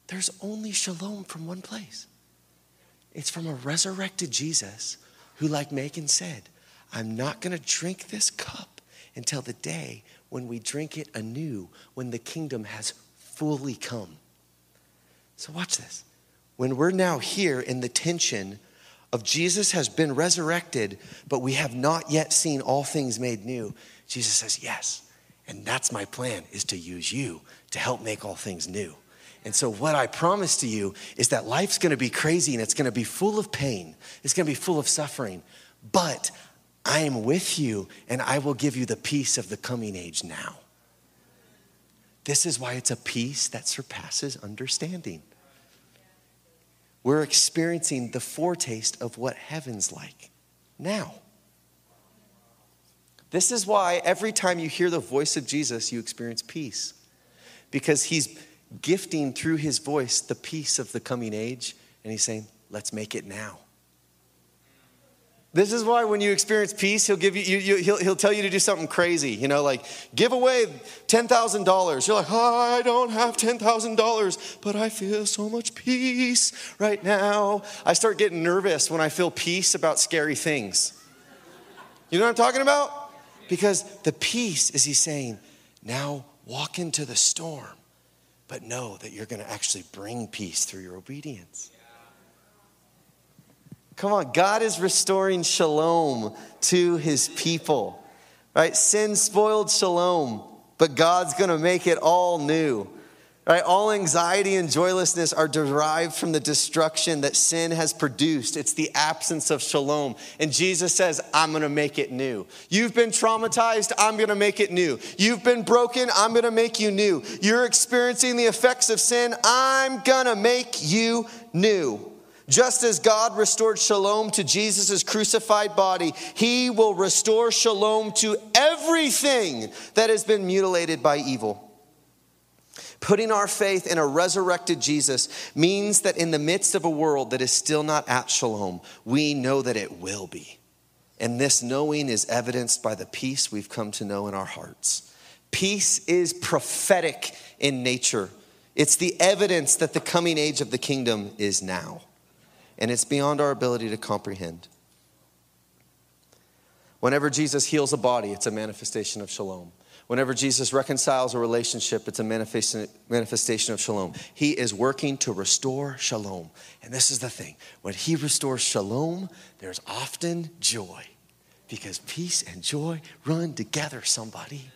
There's only shalom from one place it's from a resurrected Jesus who, like Megan said, I'm not going to drink this cup until the day when we drink it anew, when the kingdom has fully come. So, watch this. When we're now here in the tension of Jesus has been resurrected, but we have not yet seen all things made new, Jesus says, Yes. And that's my plan, is to use you to help make all things new. And so, what I promise to you is that life's gonna be crazy and it's gonna be full of pain, it's gonna be full of suffering. But I am with you and I will give you the peace of the coming age now. This is why it's a peace that surpasses understanding. We're experiencing the foretaste of what heaven's like now. This is why every time you hear the voice of Jesus, you experience peace. Because he's gifting through his voice the peace of the coming age, and he's saying, let's make it now. This is why when you experience peace, he'll give you, you, you, he'll, he'll tell you to do something crazy, you know, like give away $10,000. You're like, oh, I don't have $10,000, but I feel so much peace right now. I start getting nervous when I feel peace about scary things. You know what I'm talking about? Because the peace is he's saying, now walk into the storm, but know that you're going to actually bring peace through your obedience. Come on, God is restoring shalom to his people, right? Sin spoiled shalom, but God's gonna make it all new, right? All anxiety and joylessness are derived from the destruction that sin has produced. It's the absence of shalom. And Jesus says, I'm gonna make it new. You've been traumatized, I'm gonna make it new. You've been broken, I'm gonna make you new. You're experiencing the effects of sin, I'm gonna make you new. Just as God restored shalom to Jesus' crucified body, he will restore shalom to everything that has been mutilated by evil. Putting our faith in a resurrected Jesus means that in the midst of a world that is still not at shalom, we know that it will be. And this knowing is evidenced by the peace we've come to know in our hearts. Peace is prophetic in nature. It's the evidence that the coming age of the kingdom is now, and it's beyond our ability to comprehend. Whenever Jesus heals a body, it's a manifestation of shalom. Whenever Jesus reconciles a relationship, it's a manifestation of shalom. He is working to restore shalom. And this is the thing when He restores shalom, there's often joy because peace and joy run together, somebody.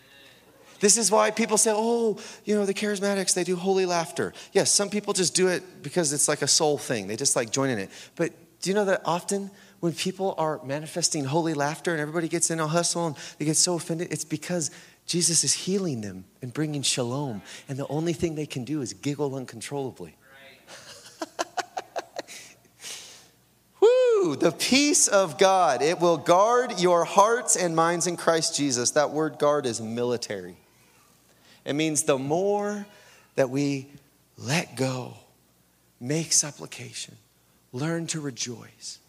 This is why people say, oh, you know, the charismatics, they do holy laughter. Yes, some people just do it because it's like a soul thing. They just like join in it. But do you know that often when people are manifesting holy laughter and everybody gets in a hustle and they get so offended, it's because Jesus is healing them and bringing shalom. And the only thing they can do is giggle uncontrollably. The peace of God. It will guard your hearts and minds in Christ Jesus. That word guard is military. It means the more that we let go, make supplication, learn to rejoice,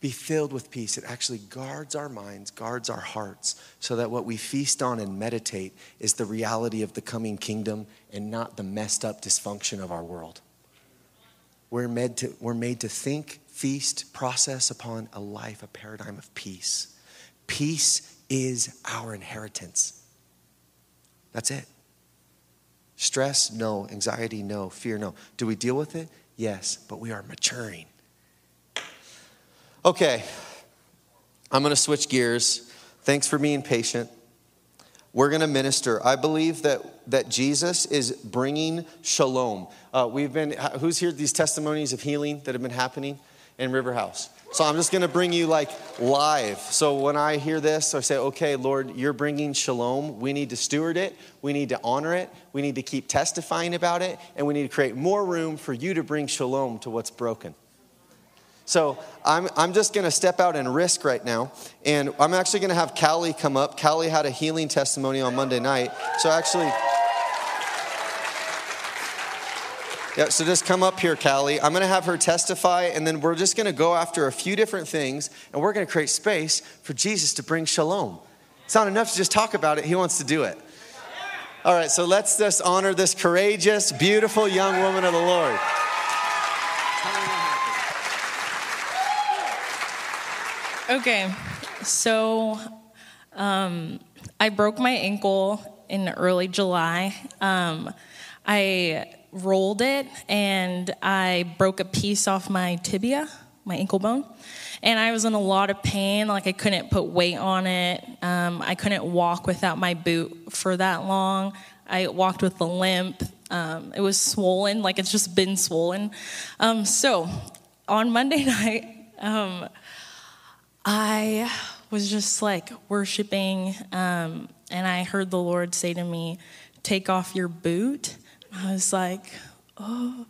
be filled with peace, it actually guards our minds, guards our hearts, so that what we feast on and meditate is the reality of the coming kingdom and not the messed up dysfunction of our world. We're made to, we're made to think, feast, process upon a life, a paradigm of peace. Peace is our inheritance. That's it. Stress, no. Anxiety, no. Fear, no. Do we deal with it? Yes, but we are maturing. Okay, I'm going to switch gears. Thanks for being patient. We're going to minister. I believe that, that Jesus is bringing shalom. Uh, we've been, who's here these testimonies of healing that have been happening in River House? So I'm just going to bring you like live. So when I hear this, I say, okay, Lord, you're bringing shalom. We need to steward it. We need to honor it. We need to keep testifying about it. And we need to create more room for you to bring shalom to what's broken. So I'm, I'm just going to step out and risk right now. And I'm actually going to have Callie come up. Callie had a healing testimony on Monday night. So actually. Yeah, so just come up here, Callie. I'm going to have her testify, and then we're just going to go after a few different things, and we're going to create space for Jesus to bring shalom. It's not enough to just talk about it, He wants to do it. All right, so let's just honor this courageous, beautiful young woman of the Lord. Okay, so um, I broke my ankle in early July. Um, I rolled it and I broke a piece off my tibia, my ankle bone. And I was in a lot of pain, like I couldn't put weight on it. Um, I couldn't walk without my boot for that long. I walked with a limp. Um, it was swollen, like it's just been swollen. Um, so on Monday night, um, I was just like worshiping, um, and I heard the Lord say to me, Take off your boot. I was like, oh,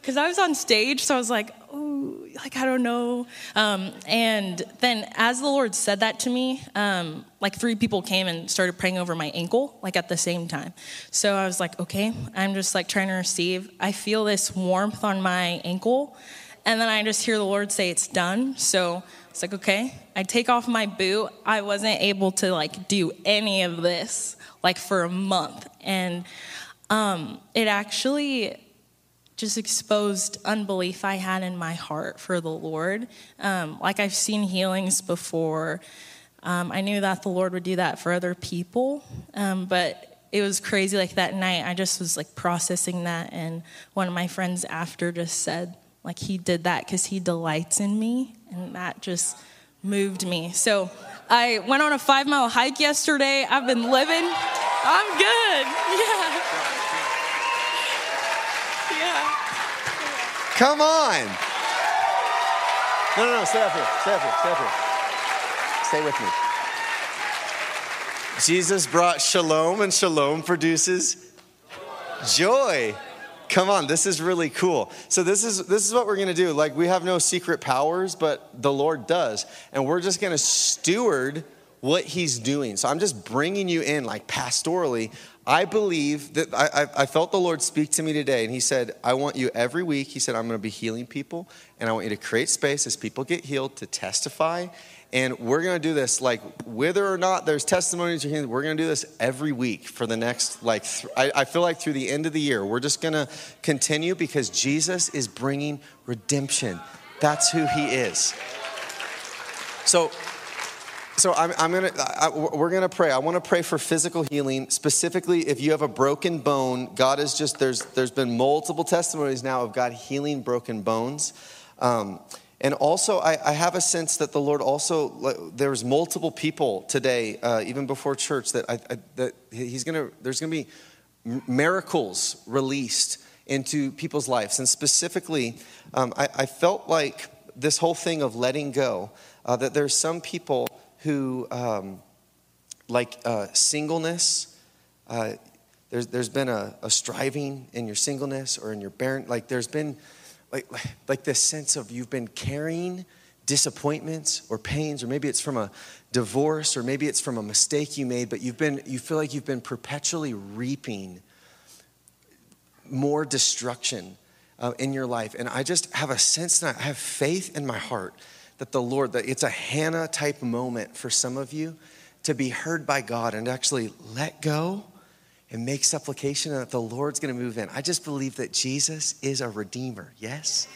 because I was on stage, so I was like, oh, like I don't know. Um, and then as the Lord said that to me, um, like three people came and started praying over my ankle, like at the same time. So I was like, okay, I'm just like trying to receive. I feel this warmth on my ankle, and then I just hear the Lord say it's done. So it's like, okay, I take off my boot. I wasn't able to like do any of this like for a month, and um, it actually just exposed unbelief I had in my heart for the Lord. Um, like I've seen healings before. Um, I knew that the Lord would do that for other people, um, but it was crazy. Like that night, I just was like processing that, and one of my friends after just said, like he did that because he delights in me, and that just moved me. So I went on a five mile hike yesterday. I've been living. I'm good. Yeah. Come on. No, no, no, stay up here. Stay up here. Stay up here. Stay with me. Jesus brought shalom, and shalom produces joy. Come on, this is really cool. So this is this is what we're gonna do. Like we have no secret powers, but the Lord does, and we're just gonna steward what he's doing. So I'm just bringing you in like pastorally. I believe that I, I, felt the Lord speak to me today, and He said, I want you every week. He said, I'm going to be healing people, and I want you to create space as people get healed to testify. And we're going to do this, like, whether or not there's testimonies or healing, we're going to do this every week for the next, like, th- I, I feel like through the end of the year, we're just going to continue because Jesus is bringing redemption. That's who He is. So, so I'm, I'm gonna, I, we're gonna pray. I want to pray for physical healing. Specifically, if you have a broken bone, God is just there's there's been multiple testimonies now of God healing broken bones. Um, and also, I, I, have a sense that the Lord also there's multiple people today, uh, even before church, that I, I, that He's gonna there's gonna be miracles released into people's lives. And specifically, um, I, I, felt like this whole thing of letting go. Uh, that there's some people who, um, like uh, singleness, uh, there's, there's been a, a, striving in your singleness or in your barren, like there's been like, like this sense of you've been carrying disappointments or pains, or maybe it's from a divorce, or maybe it's from a mistake you made, but you've been, you feel like you've been perpetually reaping more destruction uh, in your life. And I just have a sense that I have faith in my heart that the Lord, that it's a Hannah type moment for some of you to be heard by God and actually let go and make supplication and that the Lord's gonna move in. I just believe that Jesus is a redeemer, yes?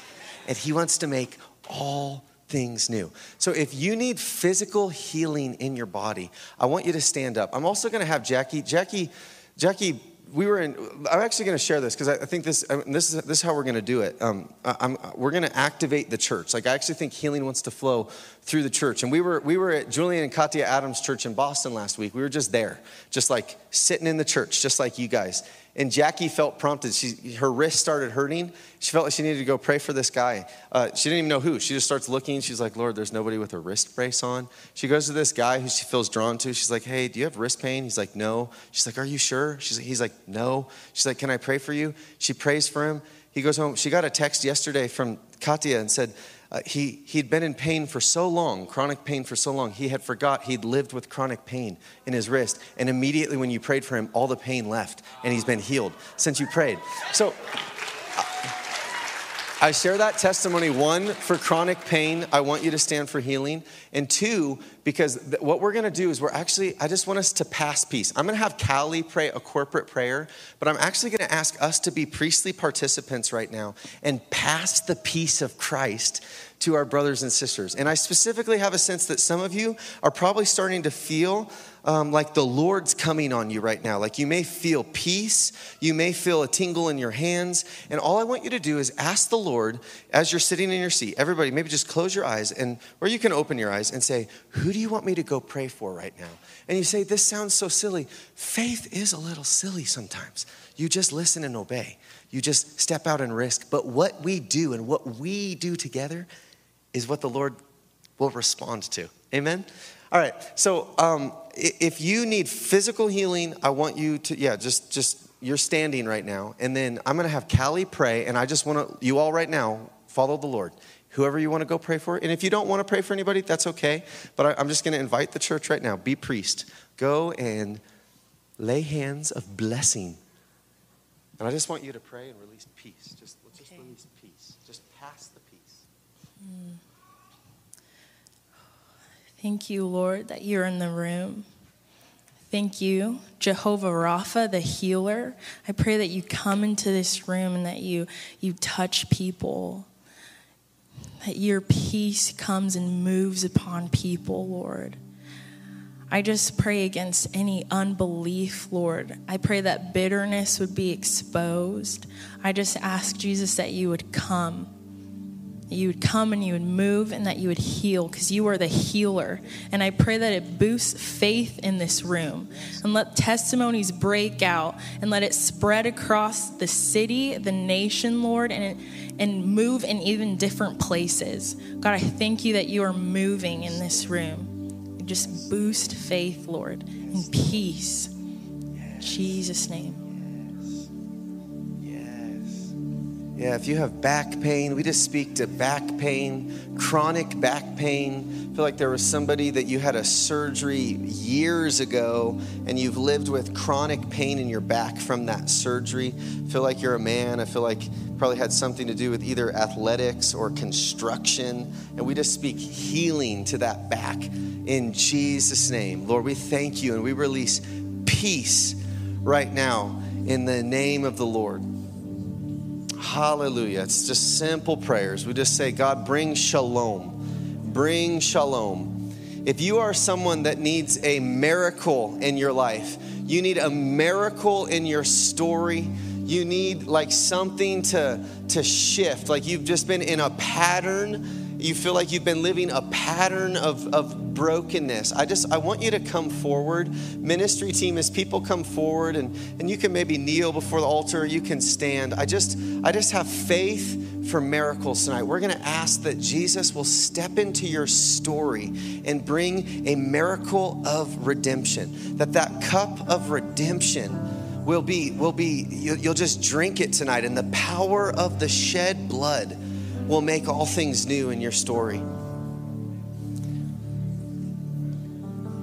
And he wants to make all things new. So if you need physical healing in your body, I want you to stand up. I'm also gonna have Jackie, Jackie, Jackie we were in, I'm actually going to share this because I, think this, I this, is, this is how we're going to do it. Um, I, we're going to activate the church. Like, I actually think healing wants to flow through the church. And we were, we were at Julian and Katya Adams Church in Boston last week. We were just there, just like sitting in the church, just like you guys and Jackie felt prompted. She, her wrist started hurting. She felt like she needed to go pray for this guy. Uh, she didn't even know who. She just starts looking. She's like, Lord, there's nobody with a wrist brace on. She goes to this guy who she feels drawn to. She's like, Hey, do you have wrist pain? He's like, No. She's like, Are you sure? She's like, he's like, No. She's like, Can I pray for you? She prays for him. He goes home. She got a text yesterday from Katya and said, uh, he, he'd been in pain for so long, chronic pain for so long, he had forgot he'd lived with chronic pain in his wrist. And immediately when you prayed for him, all the pain left and he's been healed since you prayed. So I share that testimony, one, for chronic pain. I want you to stand for healing. And two, because th- what we're going to do is we're actually, I just want us to pass peace. I'm going to have Callie pray a corporate prayer, but I'm actually going to ask us to be priestly participants right now and pass the peace of Christ to our brothers and sisters. And I specifically have a sense that some of you are probably starting to feel um, like the Lord's coming on you right now. Like you may feel peace, you may feel a tingle in your hands. And all I want you to do is ask the Lord as you're sitting in your seat. Everybody, maybe just close your eyes and, or you can open your eyes and say, Who do you want me to go pray for right now? And you say, This sounds so silly. Faith is a little silly sometimes. You just listen and obey. You just step out and risk. But what we do and what we do together is what the Lord will respond to. Amen? All right, so um, if you need physical healing, I want you to, yeah, just, just, you're standing right now. And then I'm going to have Callie pray. And I just want to, you all right now, follow the Lord. Whoever you want to go pray for. And if you don't want to pray for anybody, that's okay. But I, I'm just going to invite the church right now. Be priest. Go and lay hands of blessing. And I just want you to pray and release peace. Just, just okay. release peace. Just pass the peace. Mm. Thank you, Lord, that you're in the room. Thank you, Jehovah Rapha, the healer. I pray that you come into this room and that you, you touch people, that your peace comes and moves upon people, Lord. I just pray against any unbelief, Lord. I pray that bitterness would be exposed. I just ask, Jesus, that you would come you would come and you would move and that you would heal because you are the healer. And I pray that it boosts faith in this room and let testimonies break out and let it spread across the city, the nation, Lord, and, and move in even different places. God, I thank you that you are moving in this room. Just boost faith, Lord, and peace. In Jesus' name. Yeah, if you have back pain, we just speak to back pain, chronic back pain. I feel like there was somebody that you had a surgery years ago and you've lived with chronic pain in your back from that surgery. I feel like you're a man. I feel like probably had something to do with either athletics or construction. And we just speak healing to that back in Jesus' name. Lord, we thank you and we release peace right now in the name of the Lord. Hallelujah. It's just simple prayers. We just say, God, bring shalom. Bring shalom. If you are someone that needs a miracle in your life, you need a miracle in your story, you need like something to, to shift, like you've just been in a pattern you feel like you've been living a pattern of, of brokenness. I just i want you to come forward. Ministry team as people come forward and, and you can maybe kneel before the altar you can stand. I just i just have faith for miracles tonight. We're going to ask that jesus will step into your story and bring a miracle of redemption. That that cup of redemption will be will be you'll just drink it tonight and the power of the shed blood will make all things new in your story.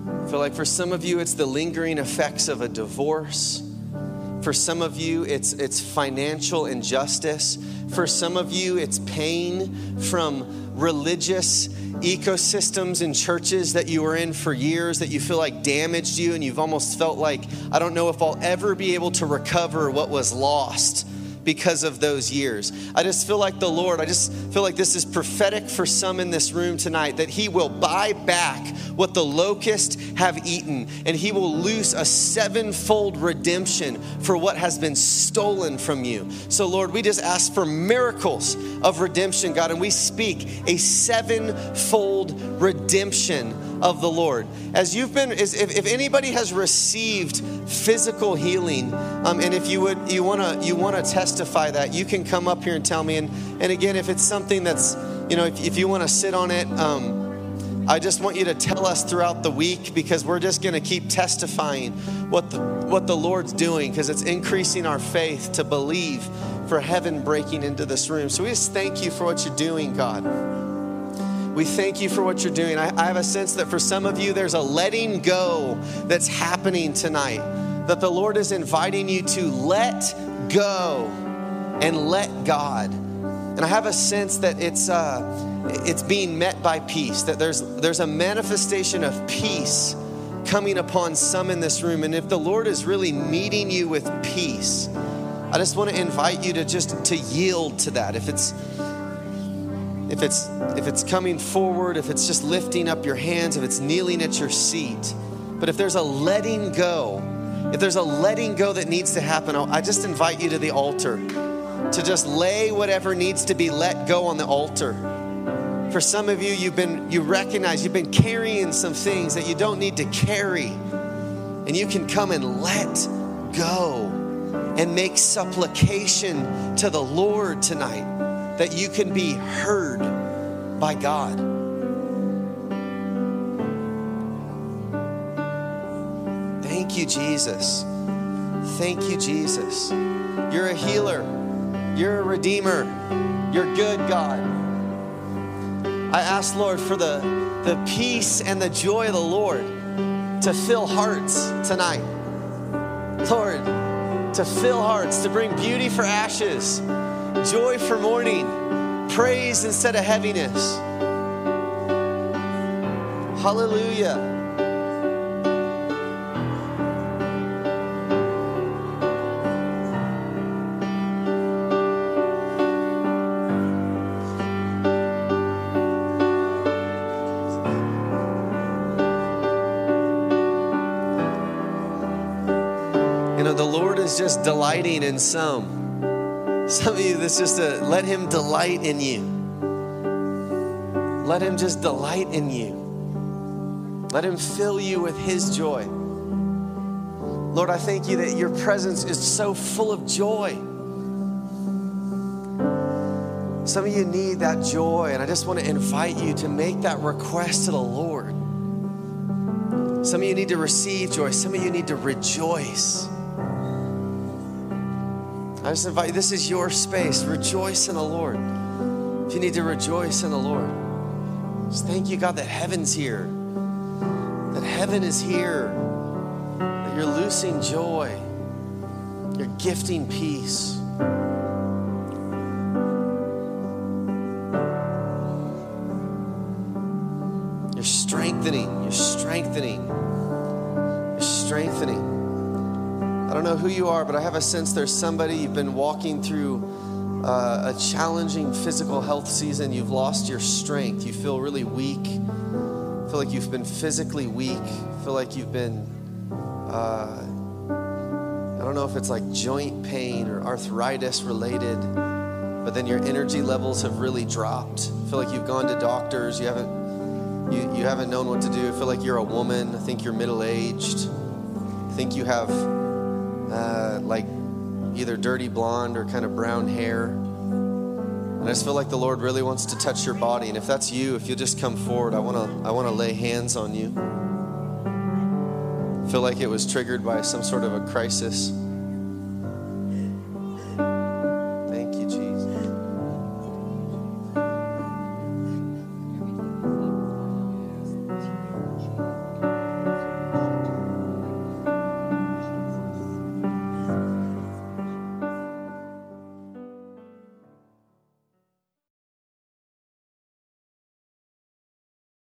I feel like for some of you, it's the lingering effects of a divorce. For some of you, it's, it's financial injustice. For some of you, it's pain from religious ecosystems and churches that you were in for years that you feel like damaged you, and you've almost felt like, I don't know if I'll ever be able to recover what was lost because of those years. I just feel like the Lord, I just feel like this is prophetic for some in this room tonight that He will buy back what the locust have eaten and He will loose a sevenfold redemption for what has been stolen from you. So, Lord, we just ask for miracles of redemption, God, and we speak a sevenfold redemption of the Lord. As you've been, if, if anybody has received physical healing, um, and if you would, you wanna, you wanna testify that, you can come up here and tell me. And, and again, if it's something that's, you know, if, if you wanna sit on it, um, I just want you to tell us throughout the week because we're just going to keep testifying what the, what the Lord's doing because it's increasing our faith to believe for heaven breaking into this room. So we just thank you for what you're doing, God. We thank you for what you're doing. I, I have a sense that for some of you, there's a letting go that's happening tonight, that the Lord is inviting you to let go and let God. And I have a sense that it's, uh, it's being met by peace, that there's, there's a manifestation of peace coming upon some in this room. And if the Lord is really meeting you with peace, I just want to invite you to just to yield to that. If it's if it's if it's coming forward, if it's just lifting up your hands, if it's kneeling at your seat. But if there's a letting go, if there's a letting go that needs to happen, I just invite you to the altar to just lay whatever needs to be let go on the altar. For some of you, you've been you recognize you've been carrying some things that you don't need to carry. And you can come and let go and make supplication to the Lord tonight that you can be heard by God. Thank you, Jesus. Thank you, Jesus. You're a healer, you're a redeemer, you're good, God. I ask, Lord, for the, the peace and the joy of the Lord to fill hearts tonight. Lord, to fill hearts, to bring beauty for ashes joy for mourning, praise instead of heaviness. Hallelujah. You know, the Lord is just delighting in some. Some of you, this just to let Him delight in you. Let Him just delight in you. Let Him fill you with His joy. Lord, I thank you that your presence is so full of joy. Some of you need that joy, and I just want to invite you to make that request to the Lord. Some of you need to receive joy, some of you need to rejoice. I just invite you, this is your space. Rejoice in the Lord. If you need to rejoice in the Lord, just thank you, God, that heaven's here, that heaven is here, that you're loosing joy, you're gifting peace. You're strengthening, you're strengthening, you're strengthening. I don't know who you are, but I have a sense there's somebody you've been walking through uh, a challenging physical health season. You've lost your strength. You feel really weak. Feel like you've been physically weak. Feel like you've been, uh, I don't know if it's like joint pain or arthritis related, but then your energy levels have really dropped. Feel like you've gone to doctors. You haven't. You, you haven't known what to do. Feel like you're a woman. I think you're middle aged. I think you have uh, like either dirty blonde or kind of brown hair. And I just feel like the Lord really wants to touch your body. And if that's you, if you'll just come forward, I want to I want to lay hands on you. feel like it was triggered by some sort of a crisis.